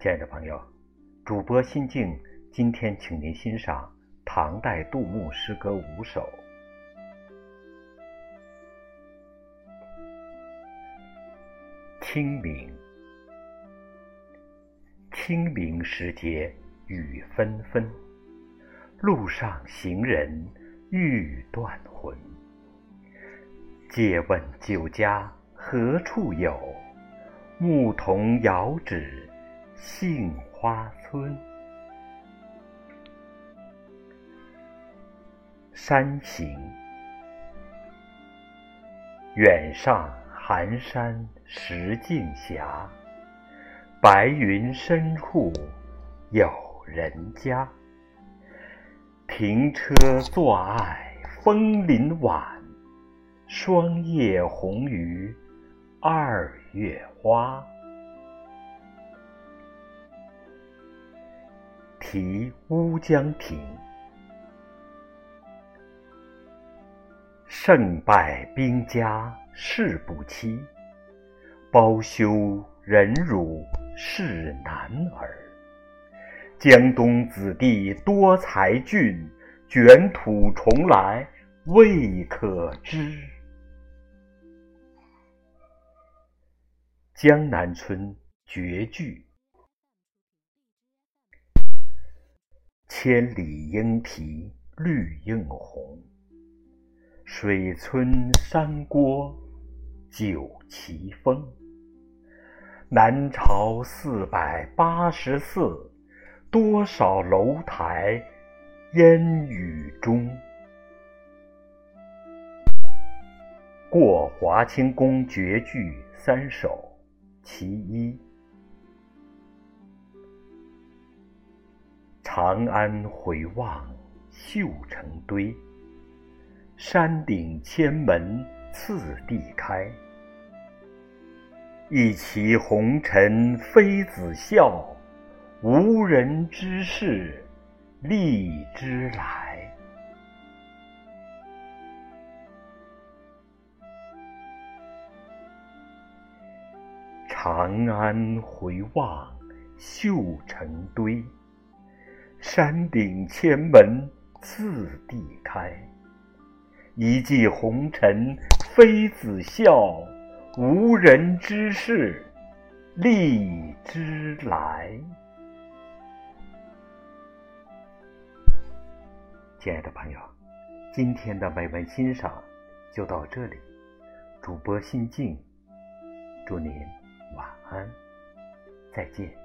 亲爱的朋友，主播心静今天请您欣赏唐代杜牧诗歌五首。清明，清明时节雨纷纷，路上行人欲断魂。借问酒家何处有？牧童遥指杏花村。山行，远上寒山石径斜，白云深处有人家。停车坐爱枫林晚。霜叶红于二月花。题乌江亭。胜败兵家事不期，包羞忍辱是男儿。江东子弟多才俊，卷土重来未可知。《江南春·绝句》：千里莺啼绿映红，水村山郭酒旗风。南朝四百八十寺，多少楼台烟雨中。《过华清宫绝句三首》其一：长安回望绣成堆，山顶千门次第开。一骑红尘妃子笑，无人知是荔枝来。长安回望绣成堆，山顶千门次第开。一骑红尘妃子笑，无人知是荔枝来。亲爱的朋友，今天的美文欣赏就到这里。主播心静，祝您。晚安，再见。